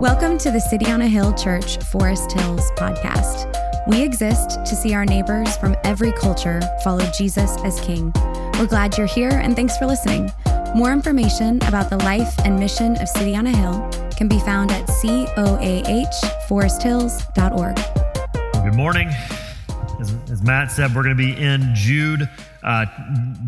Welcome to the City on a Hill Church Forest Hills podcast. We exist to see our neighbors from every culture follow Jesus as King. We're glad you're here and thanks for listening. More information about the life and mission of City on a Hill can be found at coahforesthills.org. Good morning. As, as Matt said, we're going to be in Jude uh,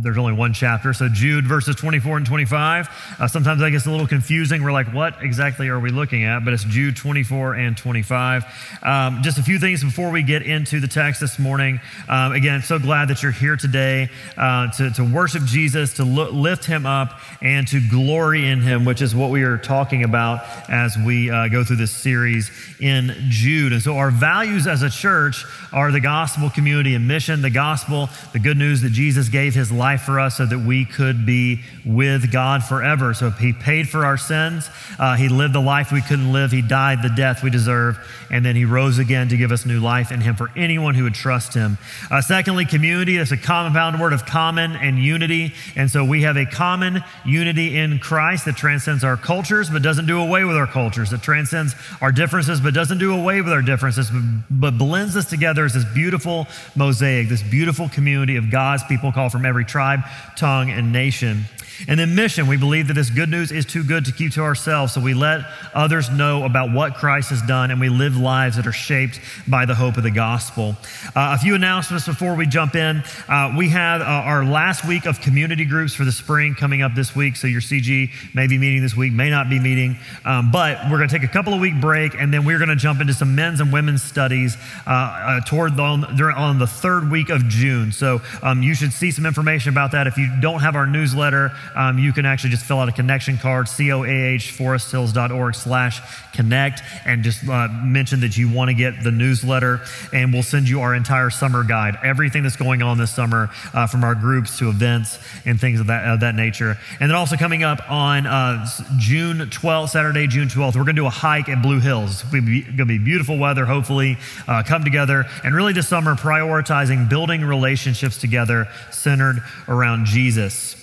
there's only one chapter, so Jude verses 24 and 25. Uh, sometimes that gets a little confusing. We're like, what exactly are we looking at? But it's Jude 24 and 25. Um, just a few things before we get into the text this morning. Um, again, so glad that you're here today uh, to, to worship Jesus, to lo- lift him up, and to glory in him, which is what we are talking about as we uh, go through this series in Jude. And so, our values as a church are the gospel community and mission, the gospel, the good news that Jesus Jesus gave his life for us so that we could be with God forever. So he paid for our sins. Uh, he lived the life we couldn't live. He died the death we deserve. And then he rose again to give us new life in him for anyone who would trust him. Uh, secondly, community. That's a compound word of common and unity. And so we have a common unity in Christ that transcends our cultures, but doesn't do away with our cultures. That transcends our differences, but doesn't do away with our differences, but blends us together as this beautiful mosaic, this beautiful community of God's people called from every tribe, tongue, and nation. And then mission, we believe that this good news is too good to keep to ourselves, so we let others know about what Christ has done and we live lives that are shaped by the hope of the gospel. Uh, a few announcements before we jump in. Uh, we have uh, our last week of community groups for the spring coming up this week, so your CG may be meeting this week, may not be meeting, um, but we're going to take a couple of week break and then we're going to jump into some men's and women's studies uh, uh, toward the, on, on, the third week of June. So um, you should see some information about that. If you don't have our newsletter, um, you can actually just fill out a connection card, coahforesthills.org slash connect, and just uh, mention that you want to get the newsletter, and we'll send you our entire summer guide, everything that's going on this summer uh, from our groups to events and things of that, of that nature. And then also coming up on uh, June 12th, Saturday, June 12th, we're going to do a hike at Blue Hills. It's going to be beautiful weather, hopefully. Uh, come together, and really this summer, prioritizing building relationships together centered around Jesus.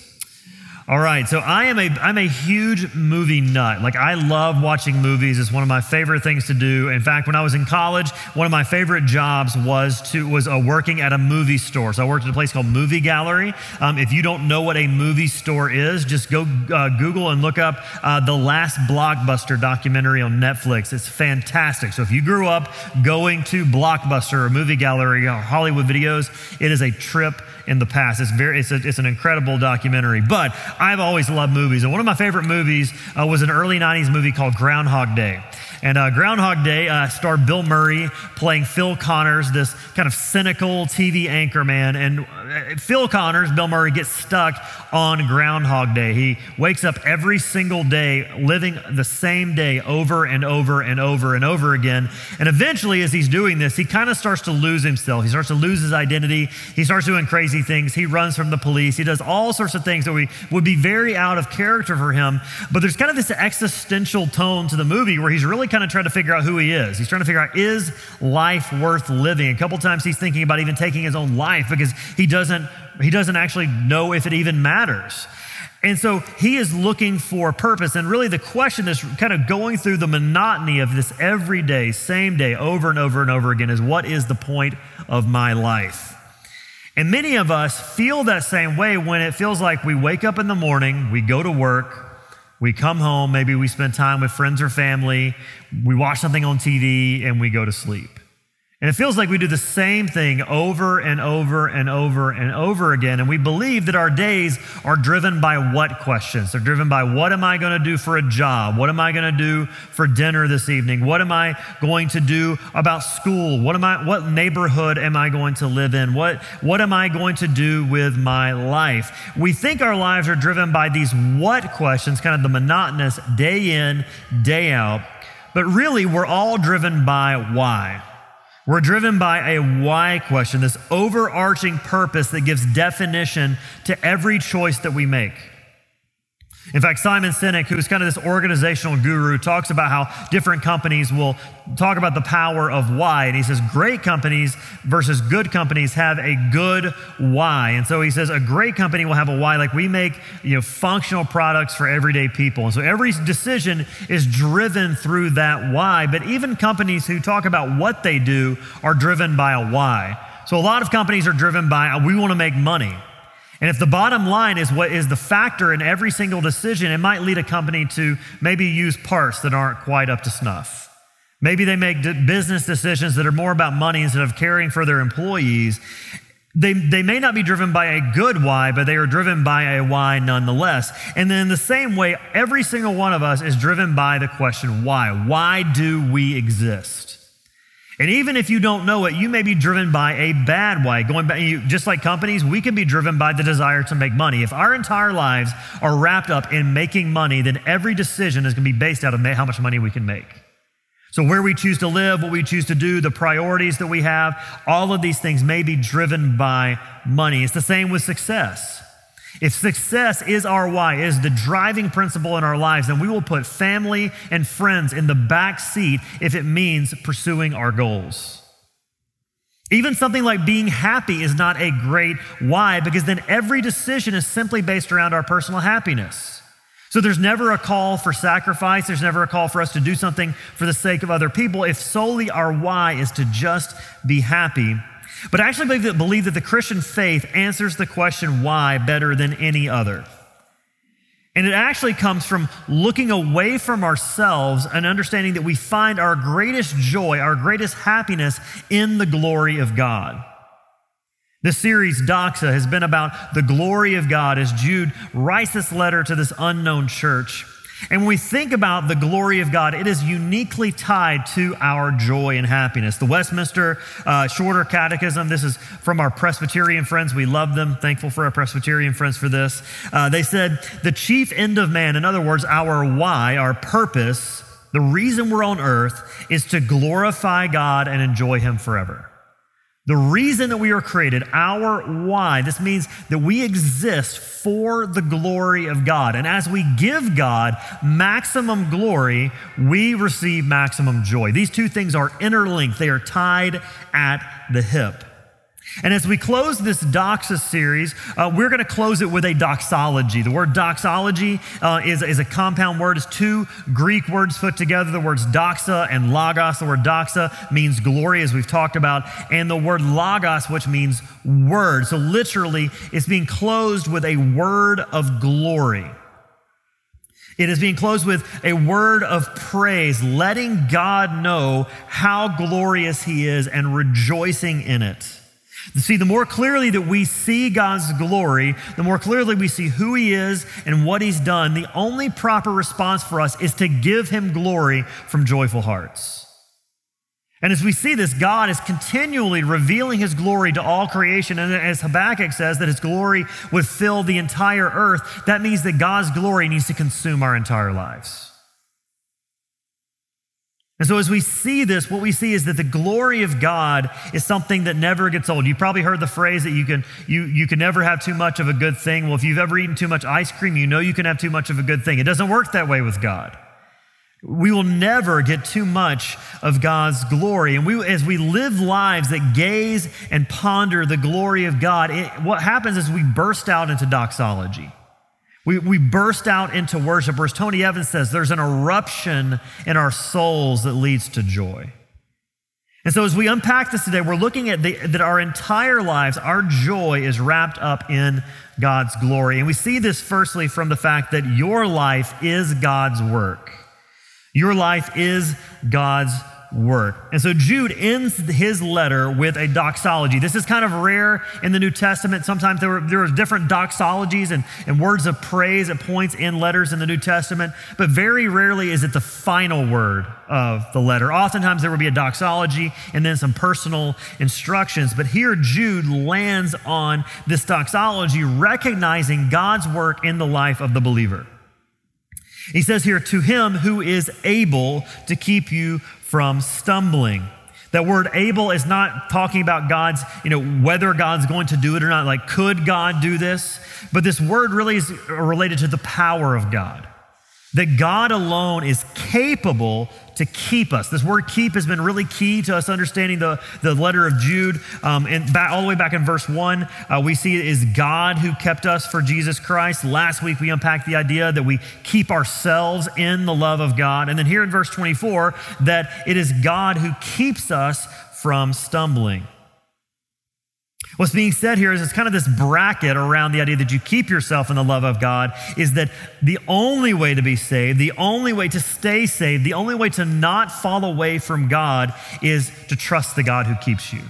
All right, so I am a I'm a huge movie nut. Like I love watching movies. It's one of my favorite things to do. In fact, when I was in college, one of my favorite jobs was to was uh, working at a movie store. So I worked at a place called Movie Gallery. Um, if you don't know what a movie store is, just go uh, Google and look up uh, the last blockbuster documentary on Netflix. It's fantastic. So if you grew up going to Blockbuster or Movie Gallery or Hollywood Videos, it is a trip in the past. It's very it's, a, it's an incredible documentary. But I've always loved movies, and one of my favorite movies uh, was an early '90s movie called Groundhog Day. And uh, Groundhog Day uh, starred Bill Murray playing Phil Connors, this kind of cynical TV anchor man. And Uh, Phil Connors, Bill Murray, gets stuck on Groundhog Day. He wakes up every single day living the same day over and over and over and over again. And eventually, as he's doing this, he kind of starts to lose himself. He starts to lose his identity. He starts doing crazy things. He runs from the police. He does all sorts of things that we, would be very out of character for him. But there's kind of this existential tone to the movie where he's really kind of trying to figure out who he is. He's trying to figure out, is life worth living? A couple times he's thinking about even taking his own life because he doesn't, he doesn't actually know if it even matters. And so he is looking for purpose. And really, the question is kind of going through the monotony of this every day, same day, over and over and over again is what is the point of my life? And many of us feel that same way when it feels like we wake up in the morning, we go to work, we come home, maybe we spend time with friends or family, we watch something on TV, and we go to sleep. And it feels like we do the same thing over and over and over and over again. And we believe that our days are driven by what questions? They're driven by what am I going to do for a job? What am I going to do for dinner this evening? What am I going to do about school? What am I what neighborhood am I going to live in? What what am I going to do with my life? We think our lives are driven by these what questions, kind of the monotonous day in, day out. But really we're all driven by why. We're driven by a why question, this overarching purpose that gives definition to every choice that we make. In fact, Simon Sinek, who's kind of this organizational guru, talks about how different companies will talk about the power of why. And he says, great companies versus good companies have a good why. And so he says, a great company will have a why, like we make you know, functional products for everyday people. And so every decision is driven through that why. But even companies who talk about what they do are driven by a why. So a lot of companies are driven by, we want to make money. And if the bottom line is what is the factor in every single decision, it might lead a company to maybe use parts that aren't quite up to snuff. Maybe they make business decisions that are more about money instead of caring for their employees. They, they may not be driven by a good why, but they are driven by a why nonetheless. And then, in the same way, every single one of us is driven by the question why? Why do we exist? And even if you don't know it, you may be driven by a bad way. Going back, just like companies, we can be driven by the desire to make money. If our entire lives are wrapped up in making money, then every decision is going to be based out of how much money we can make. So, where we choose to live, what we choose to do, the priorities that we have, all of these things may be driven by money. It's the same with success. If success is our why, is the driving principle in our lives, then we will put family and friends in the back seat if it means pursuing our goals. Even something like being happy is not a great why because then every decision is simply based around our personal happiness. So there's never a call for sacrifice, there's never a call for us to do something for the sake of other people if solely our why is to just be happy but I actually believe that, believe that the Christian faith answers the question why better than any other. And it actually comes from looking away from ourselves and understanding that we find our greatest joy, our greatest happiness in the glory of God. This series, Doxa, has been about the glory of God as Jude writes this letter to this unknown church. And when we think about the glory of God, it is uniquely tied to our joy and happiness. The Westminster uh, Shorter Catechism, this is from our Presbyterian friends. We love them. Thankful for our Presbyterian friends for this. Uh, they said, The chief end of man, in other words, our why, our purpose, the reason we're on earth, is to glorify God and enjoy Him forever. The reason that we are created, our why, this means that we exist for the glory of God. And as we give God maximum glory, we receive maximum joy. These two things are interlinked, they are tied at the hip. And as we close this Doxa series, uh, we're going to close it with a doxology. The word doxology uh, is, is a compound word. It's two Greek words put together. The words doxa and logos. The word doxa means glory, as we've talked about, and the word logos, which means word. So literally, it's being closed with a word of glory. It is being closed with a word of praise, letting God know how glorious He is and rejoicing in it. See, the more clearly that we see God's glory, the more clearly we see who He is and what He's done, the only proper response for us is to give Him glory from joyful hearts. And as we see this, God is continually revealing His glory to all creation. And as Habakkuk says, that His glory would fill the entire earth, that means that God's glory needs to consume our entire lives. And so, as we see this, what we see is that the glory of God is something that never gets old. You probably heard the phrase that you can, you, you can never have too much of a good thing. Well, if you've ever eaten too much ice cream, you know you can have too much of a good thing. It doesn't work that way with God. We will never get too much of God's glory. And we, as we live lives that gaze and ponder the glory of God, it, what happens is we burst out into doxology. We, we burst out into worship. Whereas Tony Evans says, there's an eruption in our souls that leads to joy. And so, as we unpack this today, we're looking at the, that our entire lives, our joy is wrapped up in God's glory. And we see this firstly from the fact that your life is God's work. Your life is God's work. And so Jude ends his letter with a doxology. This is kind of rare in the New Testament. Sometimes there, were, there are different doxologies and, and words of praise at points in letters in the New Testament, but very rarely is it the final word of the letter. Oftentimes there will be a doxology and then some personal instructions. But here Jude lands on this doxology, recognizing God's work in the life of the believer. He says here, to him who is able to keep you from stumbling. That word able is not talking about God's, you know, whether God's going to do it or not, like could God do this? But this word really is related to the power of God. That God alone is capable to keep us. This word keep has been really key to us understanding the, the letter of Jude. Um, and back, all the way back in verse one, uh, we see it is God who kept us for Jesus Christ. Last week, we unpacked the idea that we keep ourselves in the love of God. And then here in verse 24, that it is God who keeps us from stumbling. What's being said here is it's kind of this bracket around the idea that you keep yourself in the love of God is that the only way to be saved, the only way to stay saved, the only way to not fall away from God is to trust the God who keeps you.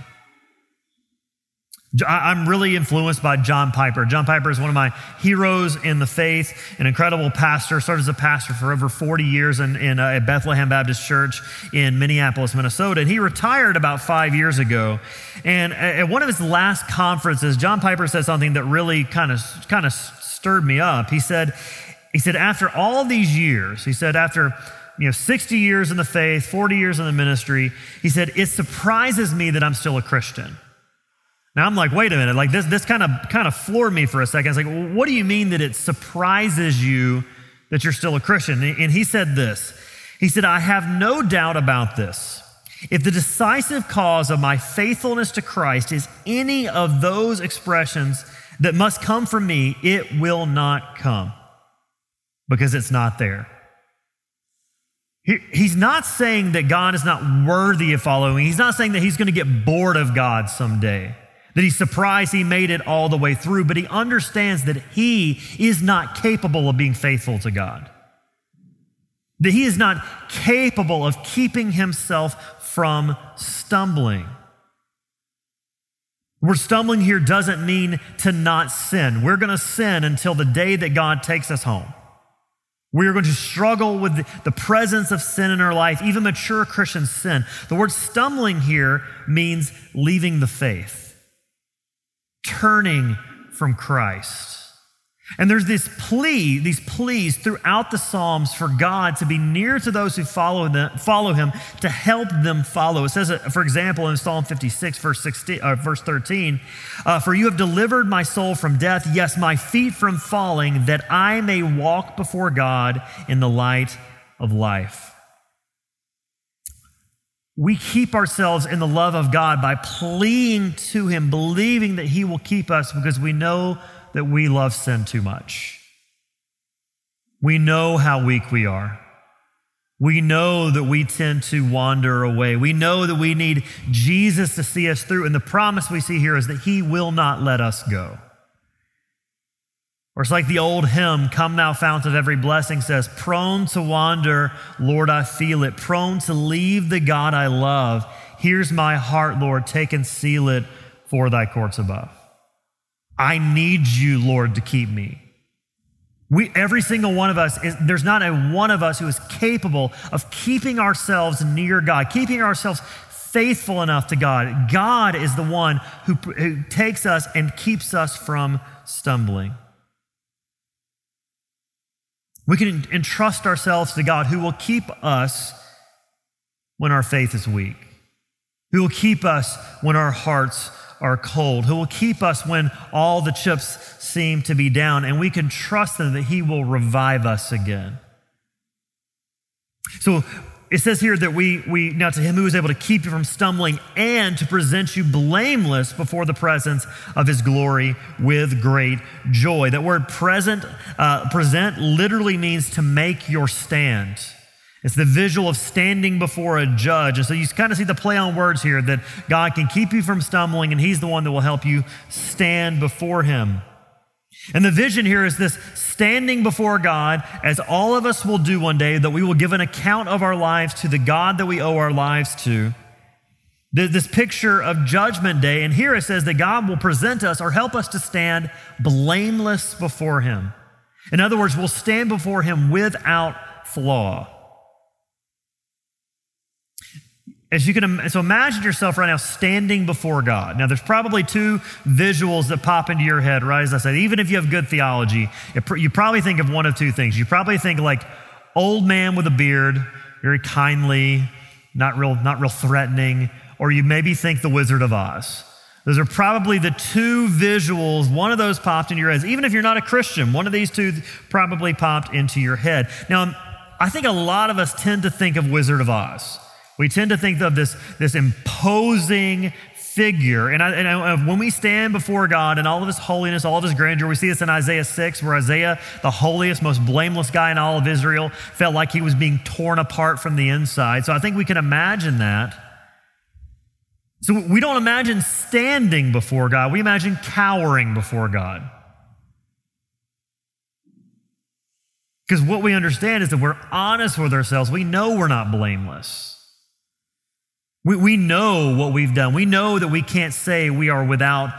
I'm really influenced by John Piper. John Piper is one of my heroes in the faith, an incredible pastor, started as a pastor for over 40 years in, in uh, Bethlehem Baptist Church in Minneapolis, Minnesota. And he retired about five years ago. And at one of his last conferences, John Piper said something that really kind of, kind of stirred me up. He said, he said, after all these years, he said, after you know, 60 years in the faith, 40 years in the ministry, he said, it surprises me that I'm still a Christian. Now I'm like, wait a minute, like this, this kind of kind of floored me for a second. It's like, well, what do you mean that it surprises you that you're still a Christian? And he said this. He said, I have no doubt about this. If the decisive cause of my faithfulness to Christ is any of those expressions that must come from me, it will not come because it's not there. He's not saying that God is not worthy of following. He's not saying that he's going to get bored of God someday that he's surprised he made it all the way through, but he understands that he is not capable of being faithful to God. That he is not capable of keeping himself from stumbling. We're stumbling here doesn't mean to not sin. We're going to sin until the day that God takes us home. We're going to struggle with the presence of sin in our life, even mature Christians sin. The word stumbling here means leaving the faith turning from Christ. And there's this plea, these pleas throughout the Psalms for God to be near to those who follow, them, follow Him, to help them follow. It says, for example, in Psalm 56, verse, 16, uh, verse 13, uh, For you have delivered my soul from death, yes, my feet from falling, that I may walk before God in the light of life. We keep ourselves in the love of God by pleading to Him, believing that He will keep us because we know that we love sin too much. We know how weak we are. We know that we tend to wander away. We know that we need Jesus to see us through. And the promise we see here is that He will not let us go. Or it's like the old hymn, Come Thou Fount of Every Blessing says, Prone to wander, Lord, I feel it. Prone to leave the God I love. Here's my heart, Lord, take and seal it for thy courts above. I need you, Lord, to keep me. We, every single one of us, is, there's not a one of us who is capable of keeping ourselves near God, keeping ourselves faithful enough to God. God is the one who, who takes us and keeps us from stumbling. We can entrust ourselves to God who will keep us when our faith is weak, who will keep us when our hearts are cold, who will keep us when all the chips seem to be down, and we can trust Him that He will revive us again. So it says here that we, we now to him who is able to keep you from stumbling and to present you blameless before the presence of his glory with great joy. That word present, uh, present literally means to make your stand. It's the visual of standing before a judge. And so you kind of see the play on words here that God can keep you from stumbling and he's the one that will help you stand before him. And the vision here is this standing before God, as all of us will do one day, that we will give an account of our lives to the God that we owe our lives to. This picture of Judgment Day, and here it says that God will present us or help us to stand blameless before Him. In other words, we'll stand before Him without flaw. As you can, so imagine yourself right now standing before God. Now, there's probably two visuals that pop into your head, right? As I said, even if you have good theology, it, you probably think of one of two things. You probably think like old man with a beard, very kindly, not real, not real threatening, or you maybe think The Wizard of Oz. Those are probably the two visuals. One of those popped into your head. Even if you're not a Christian, one of these two probably popped into your head. Now, I think a lot of us tend to think of Wizard of Oz. We tend to think of this, this imposing figure. And, I, and I, uh, when we stand before God and all of his holiness, all of his grandeur, we see this in Isaiah 6, where Isaiah, the holiest, most blameless guy in all of Israel, felt like he was being torn apart from the inside. So I think we can imagine that. So we don't imagine standing before God, we imagine cowering before God. Because what we understand is that we're honest with ourselves. We know we're not blameless. We, we know what we've done. We know that we can't say we are without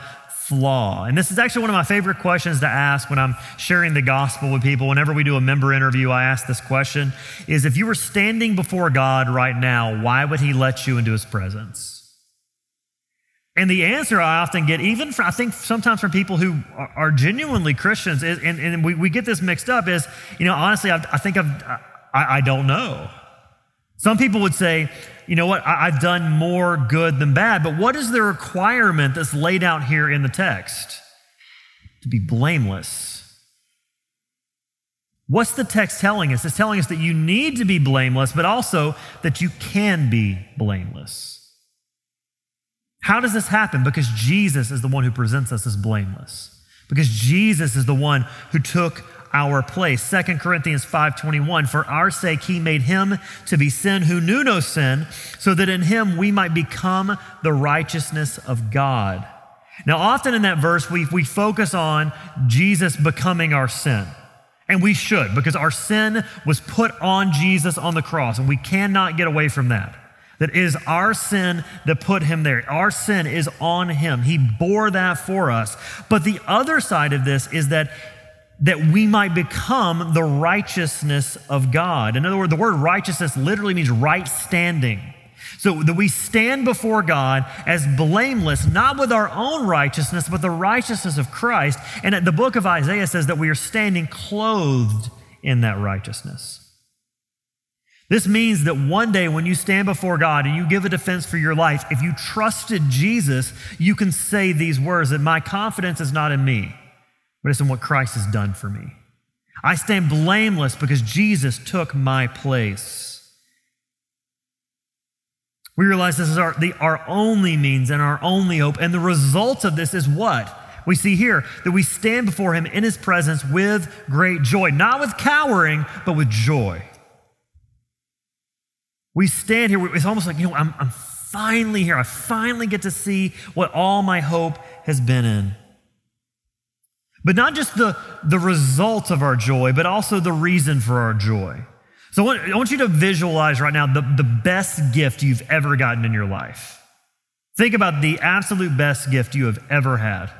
flaw. And this is actually one of my favorite questions to ask when I'm sharing the gospel with people. Whenever we do a member interview, I ask this question is if you were standing before God right now, why would he let you into his presence? And the answer I often get, even for, I think sometimes from people who are, are genuinely Christians, is, and, and we, we, get this mixed up, is, you know, honestly, I've, i think I've, I, I don't know. Some people would say, you know what, I, I've done more good than bad, but what is the requirement that's laid out here in the text? To be blameless. What's the text telling us? It's telling us that you need to be blameless, but also that you can be blameless. How does this happen? Because Jesus is the one who presents us as blameless. Because Jesus is the one who took our place. Second Corinthians 5:21 For our sake he made him to be sin who knew no sin so that in him we might become the righteousness of God. Now often in that verse we we focus on Jesus becoming our sin. And we should because our sin was put on Jesus on the cross and we cannot get away from that. That is our sin that put him there. Our sin is on him. He bore that for us. But the other side of this is that that we might become the righteousness of God. In other words, the word righteousness literally means right standing. So that we stand before God as blameless, not with our own righteousness, but the righteousness of Christ. And the book of Isaiah says that we are standing clothed in that righteousness. This means that one day when you stand before God and you give a defense for your life, if you trusted Jesus, you can say these words that my confidence is not in me but it's in what Christ has done for me. I stand blameless because Jesus took my place. We realize this is our, the, our only means and our only hope. And the result of this is what? We see here that we stand before him in his presence with great joy, not with cowering, but with joy. We stand here, it's almost like, you know, I'm, I'm finally here. I finally get to see what all my hope has been in. But not just the, the result of our joy, but also the reason for our joy. So I want, I want you to visualize right now the, the best gift you've ever gotten in your life. Think about the absolute best gift you have ever had.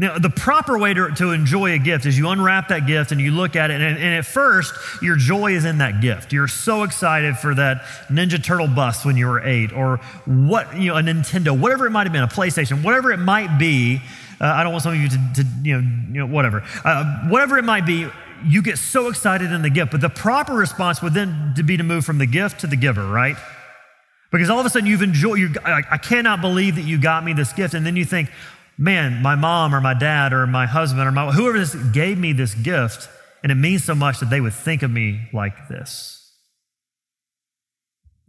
Now, the proper way to, to enjoy a gift is you unwrap that gift and you look at it, and, and, at first, your joy is in that gift. You're so excited for that Ninja Turtle bus when you were eight, or what, you know, a Nintendo, whatever it might have been, a PlayStation, whatever it might be. Uh, I don't want some of you to, to you, know, you know, whatever. Uh, whatever it might be, you get so excited in the gift. But the proper response would then be to move from the gift to the giver, right? Because all of a sudden you've enjoyed, you, I, I cannot believe that you got me this gift. And then you think, man, my mom or my dad or my husband or my, whoever this gave me this gift, and it means so much that they would think of me like this.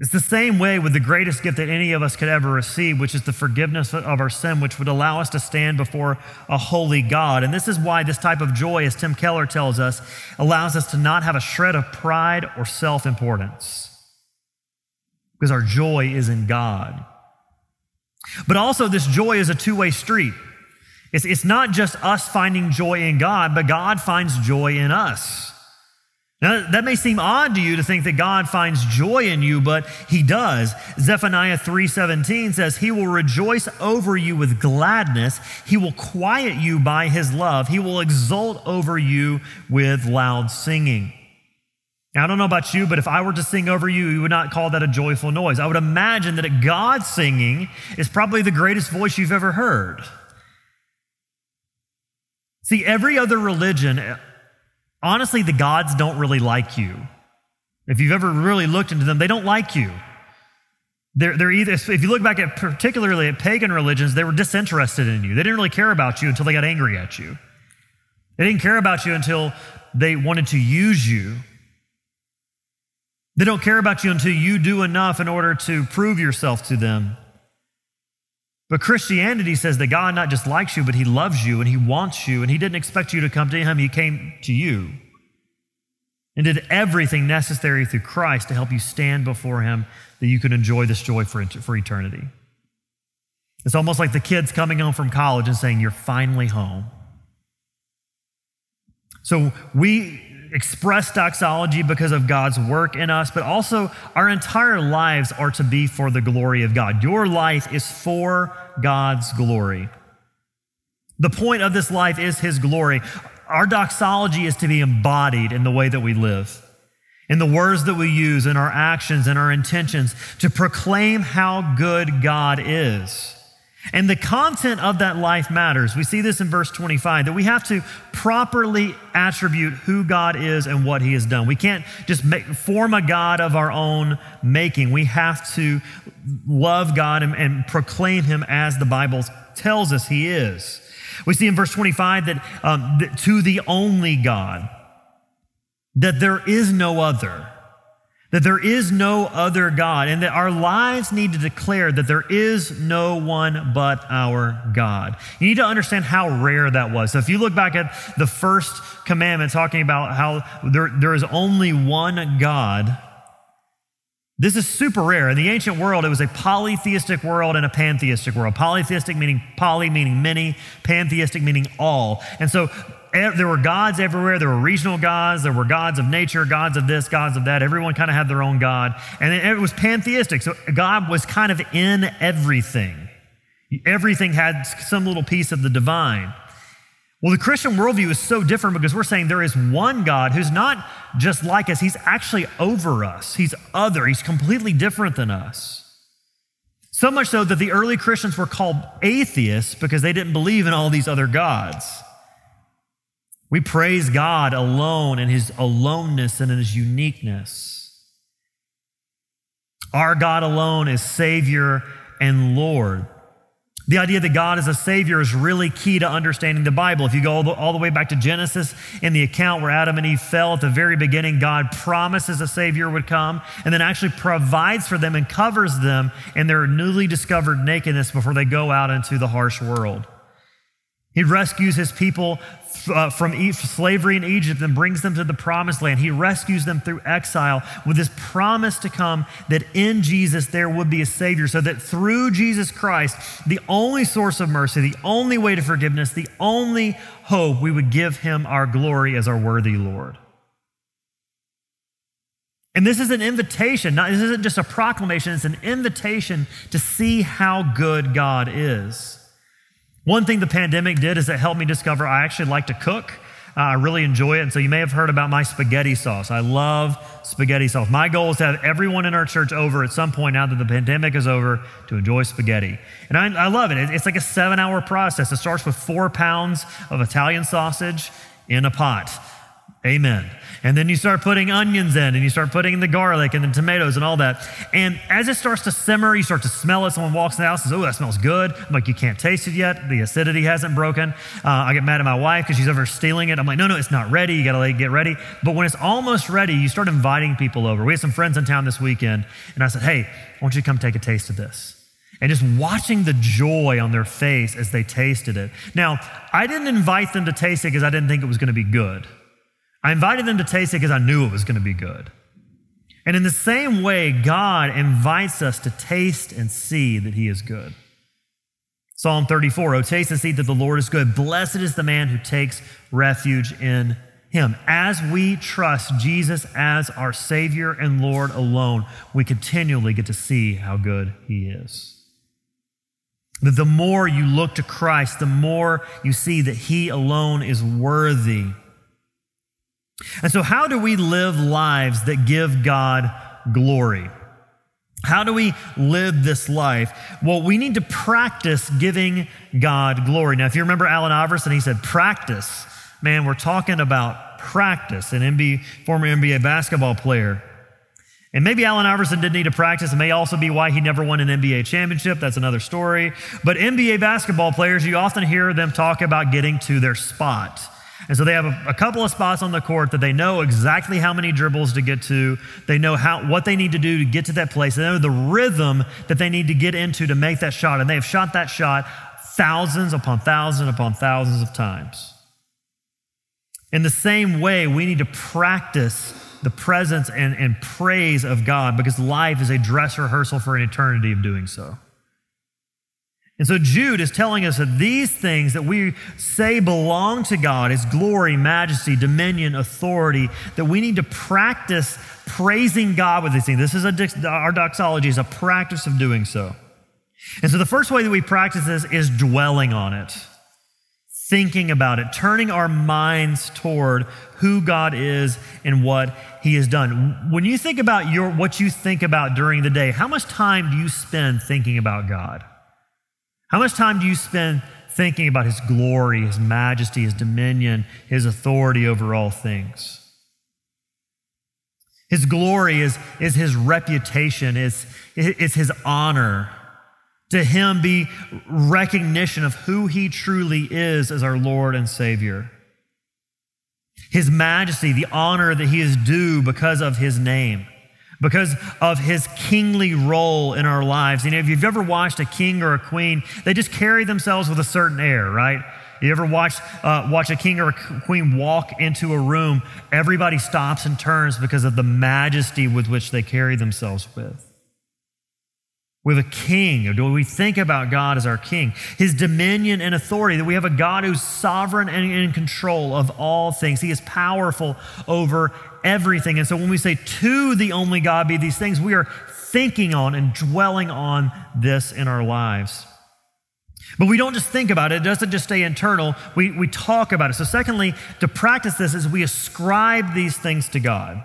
It's the same way with the greatest gift that any of us could ever receive, which is the forgiveness of our sin, which would allow us to stand before a holy God. And this is why this type of joy, as Tim Keller tells us, allows us to not have a shred of pride or self importance. Because our joy is in God. But also, this joy is a two way street. It's, it's not just us finding joy in God, but God finds joy in us. Now, that may seem odd to you to think that God finds joy in you, but he does. Zephaniah 3:17 says, "He will rejoice over you with gladness. He will quiet you by his love. He will exult over you with loud singing." Now, I don't know about you, but if I were to sing over you, you would not call that a joyful noise. I would imagine that God singing is probably the greatest voice you've ever heard. See, every other religion honestly, the gods don't really like you. If you've ever really looked into them, they don't like you. They're, they're either, if you look back at particularly at pagan religions, they were disinterested in you. They didn't really care about you until they got angry at you. They didn't care about you until they wanted to use you. They don't care about you until you do enough in order to prove yourself to them. But Christianity says that God not just likes you, but He loves you and He wants you, and He didn't expect you to come to Him, He came to you and did everything necessary through Christ to help you stand before Him that you could enjoy this joy for, for eternity. It's almost like the kids coming home from college and saying, You're finally home. So we express doxology because of God's work in us, but also our entire lives are to be for the glory of God. Your life is for God's glory. The point of this life is His glory. Our doxology is to be embodied in the way that we live, in the words that we use, in our actions, in our intentions, to proclaim how good God is. And the content of that life matters. We see this in verse 25 that we have to properly attribute who God is and what he has done. We can't just make, form a God of our own making. We have to love God and, and proclaim him as the Bible tells us he is. We see in verse 25 that, um, that to the only God, that there is no other that there is no other God, and that our lives need to declare that there is no one but our God. You need to understand how rare that was. So, if you look back at the first commandment talking about how there, there is only one God, this is super rare. In the ancient world, it was a polytheistic world and a pantheistic world. Polytheistic meaning poly, meaning many, pantheistic meaning all. And so there were gods everywhere. There were regional gods. There were gods of nature, gods of this, gods of that. Everyone kind of had their own God. And it was pantheistic. So God was kind of in everything. Everything had some little piece of the divine. Well, the Christian worldview is so different because we're saying there is one God who's not just like us, He's actually over us. He's other, He's completely different than us. So much so that the early Christians were called atheists because they didn't believe in all these other gods. We praise God alone in his aloneness and in his uniqueness. Our God alone is Savior and Lord. The idea that God is a Savior is really key to understanding the Bible. If you go all the, all the, way back to Genesis, in the account where Adam and Eve fell at the very beginning, God promises a Savior would come and then actually provides for them and covers them in their newly discovered nakedness before they go out into the harsh world. He rescues his people uh, from slavery in Egypt and brings them to the promised land. He rescues them through exile with this promise to come that in Jesus there would be a Savior, so that through Jesus Christ, the only source of mercy, the only way to forgiveness, the only hope, we would give him our glory as our worthy Lord. And this is an invitation, not, this isn't just a proclamation, it's an invitation to see how good God is. One thing the pandemic did is it helped me discover I actually like to cook. Uh, I really enjoy it. And so you may have heard about my spaghetti sauce. I love spaghetti sauce. My goal is to have everyone in our church over at some point now that the pandemic is over to enjoy spaghetti. And I, I love it. It's like a seven hour process. It starts with four pounds of Italian sausage in a pot. Amen. And then you start putting onions in and you start putting the garlic and the tomatoes and all that. And as it starts to simmer, you start to smell it. Someone walks in the house and says, Oh, that smells good. I'm like, You can't taste it yet. The acidity hasn't broken. Uh, I get mad at my wife because she's over stealing it. I'm like, No, no, it's not ready. You got to like, get ready. But when it's almost ready, you start inviting people over. We had some friends in town this weekend. And I said, Hey, why don't you come take a taste of this? and just watching the joy on their face as they tasted it. Now, I didn't invite them to taste it because I didn't think it was going to be good. I invited them to taste it because I knew it was going to be good. And in the same way, God invites us to taste and see that He is good. Psalm 34 Oh, taste and see that the Lord is good. Blessed is the man who takes refuge in Him. As we trust Jesus as our Savior and Lord alone, we continually get to see how good He is. The more you look to Christ, the more you see that He alone is worthy and so, how do we live lives that give God glory? How do we live this life? Well, we need to practice giving God glory. Now, if you remember Allen Iverson, he said, practice. Man, we're talking about practice, an NBA, former NBA basketball player. And maybe Allen Iverson didn't need to practice. It may also be why he never won an NBA championship. That's another story. But NBA basketball players, you often hear them talk about getting to their spot. And so they have a, a, couple of spots on the court that they know exactly how many dribbles to get to. They know how, what they need to do to get to that place. They know the rhythm that they need to get into to make that shot. And they have shot that shot thousands upon thousands upon thousands of times. In the same way, we need to practice the presence and, and praise of God because life is a dress rehearsal for an eternity of doing so. And so Jude is telling us that these things that we say belong to God, His glory, majesty, dominion, authority, that we need to practice praising God with these things. This is a, our doxology is a practice of doing so. And so the first way that we practice this is dwelling on it thinking about it, turning our minds toward who God is and what He has done. When you think about your, what you think about during the day, how much time do you spend thinking about God? How much time do you spend thinking about His glory, His majesty, His dominion, His authority over all things? His glory is, is His reputation, is, is His honor to him be recognition of who he truly is as our Lord and Savior. His majesty, the honor that he is due because of his name, because of his kingly role in our lives. You know, if you've ever watched a king or a queen, they just carry themselves with a certain air, right? You ever watch, uh, watch a king or a queen walk into a room? Everybody stops and turns because of the majesty with which they carry themselves with with a king? Do we think about God as our king? His dominion and authority, that we have a God who's sovereign and in control of all things. He is powerful over everything. And so when we say to the only God be these things, we are thinking on and dwelling on this in our lives. But we don't just think about it, it doesn't just stay internal, we, we talk about it. So, secondly, to practice this is we ascribe these things to God.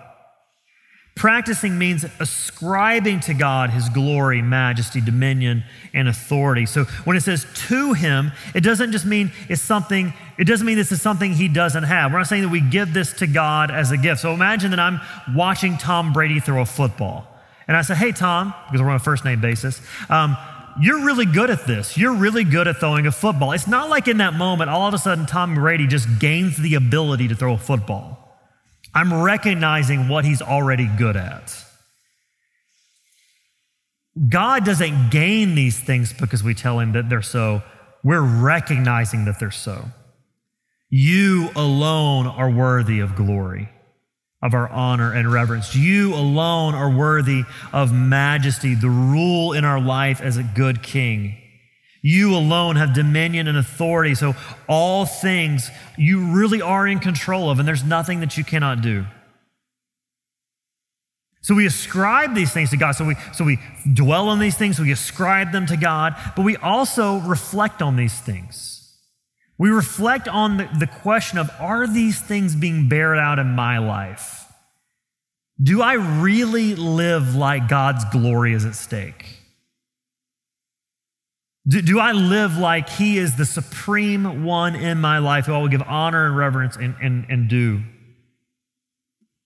Practicing means ascribing to God his glory, majesty, dominion, and authority. So when it says to him, it doesn't just mean it's something, it doesn't mean this is something he doesn't have. We're not saying that we give this to God as a gift. So imagine that I'm watching Tom Brady throw a football. And I say, hey, Tom, because we're on a first name basis, um, you're really good at this. You're really good at throwing a football. It's not like in that moment, all of a sudden, Tom Brady just gains the ability to throw a football. I'm recognizing what he's already good at. God doesn't gain these things because we tell him that they're so. We're recognizing that they're so. You alone are worthy of glory, of our honor and reverence. You alone are worthy of majesty, the rule in our life as a good king. You alone have dominion and authority. So, all things you really are in control of, and there's nothing that you cannot do. So we ascribe these things to God. So we, so we dwell on these things, we ascribe them to God, but we also reflect on these things. We reflect on the, the question of are these things being bared out in my life? Do I really live like God's glory is at stake? Do, do, I live like He is the supreme one in my life who I will give honor and reverence and, and, and do?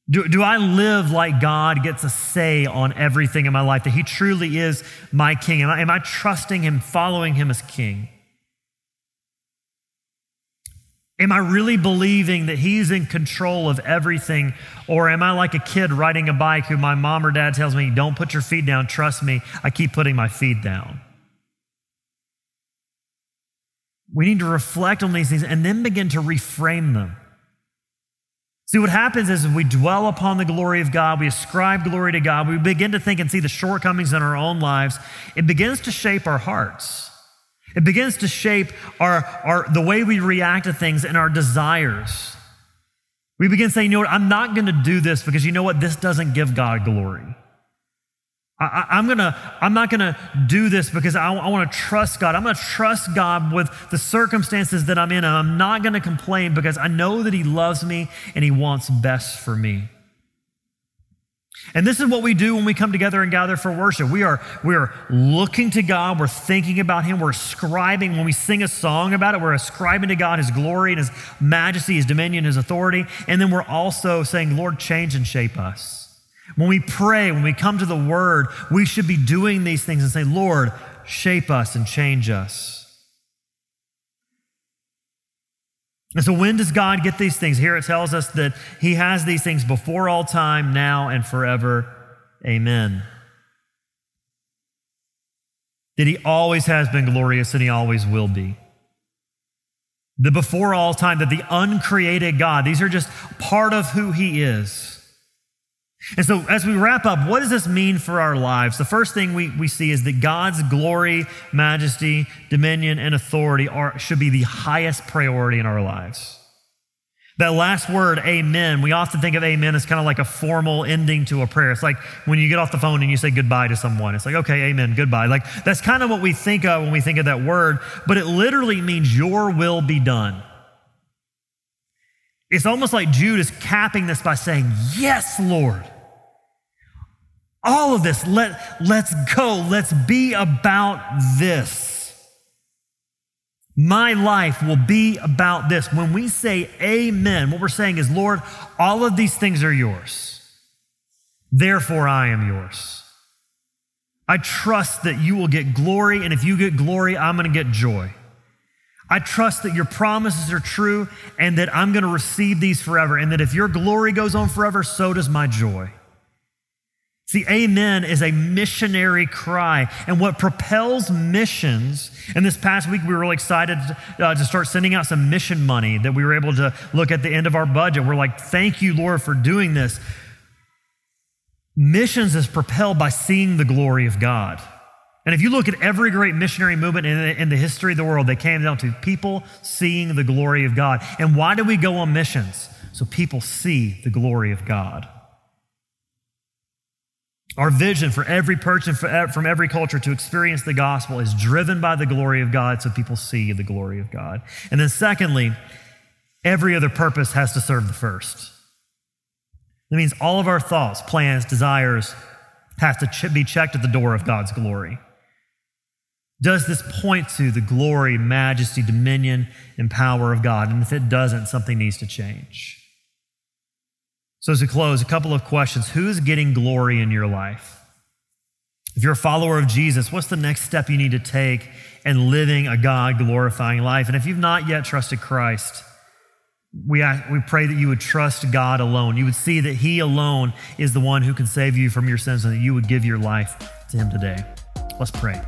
do? Do I live like God gets a say on everything in my life, that He truly is my King? Am I, am I trusting Him, following Him as King? Am I really believing that He's in control of everything? Or am I like a kid riding a bike who my mom or dad tells me, don't put your feet down, trust me, I keep putting my feet down? We need to reflect on these things and then begin to reframe them. See, what happens is we dwell upon the glory of God, we ascribe glory to God, we begin to think and see the shortcomings in our own lives. It begins to shape our hearts. It begins to shape our, our, the way we react to things and our desires. We begin saying, you know what, I'm not going to do this because you know what, this doesn't give God glory. I, am gonna, I'm not gonna do this because I, I wanna trust God. I'm gonna trust God with the circumstances that I'm in. And I'm not gonna complain because I know that He loves me and He wants best for me. And this is what we do when we come together and gather for worship. We are, we are looking to God, we're thinking about Him, we're ascribing, when we sing a song about it, we're ascribing to God His glory and His majesty, His dominion, His authority. And then we're also saying, Lord, change and shape us. When we pray, when we come to the word, we should be doing these things and say, Lord, shape us and change us. And so, when does God get these things? Here it tells us that He has these things before all time, now, and forever. Amen. That He always has been glorious and He always will be. The before all time, that the uncreated God, these are just part of who He is. And so, as we wrap up, what does this mean for our lives? The first thing we, we see is that God's glory, majesty, dominion, and authority are, should be the highest priority in our lives. That last word, amen, we often think of amen as kind of like a formal ending to a prayer. It's like when you get off the phone and you say goodbye to someone. It's like, okay, amen, goodbye. Like that's kind of what we think of when we think of that word, but it literally means your will be done. It's almost like Jude is capping this by saying, Yes, Lord. All of this, let, let's go. Let's be about this. My life will be about this. When we say amen, what we're saying is, Lord, all of these things are yours. Therefore, I am yours. I trust that you will get glory, and if you get glory, I'm going to get joy. I trust that your promises are true and that I'm going to receive these forever, and that if your glory goes on forever, so does my joy. See, amen is a missionary cry. And what propels missions, and this past week we were really excited uh, to start sending out some mission money that we were able to look at the end of our budget. We're like, thank you, Lord, for doing this. Missions is propelled by seeing the glory of God. And if you look at every great missionary movement in the, in the history of the world, they came down to people seeing the glory of God. And why do we go on missions? So people see the glory of God. Our vision for every person eh, from every culture to experience the gospel is driven by the glory of God so people see the glory of God. And then, secondly, every other purpose has to serve the first. That means all of our thoughts, plans, desires have to be checked at the door of God's glory. Does this point to the glory, majesty, dominion, and power of God? And if it doesn't, something needs to change. So, as we close, a couple of questions. Who's getting glory in your life? If you're a follower of Jesus, what's the next step you need to take in living a God glorifying life? And if you've not yet trusted Christ, we, we pray that you would trust God alone. You would see that He alone is the one who can save you from your sins and that you would give your life to Him today. Let's pray.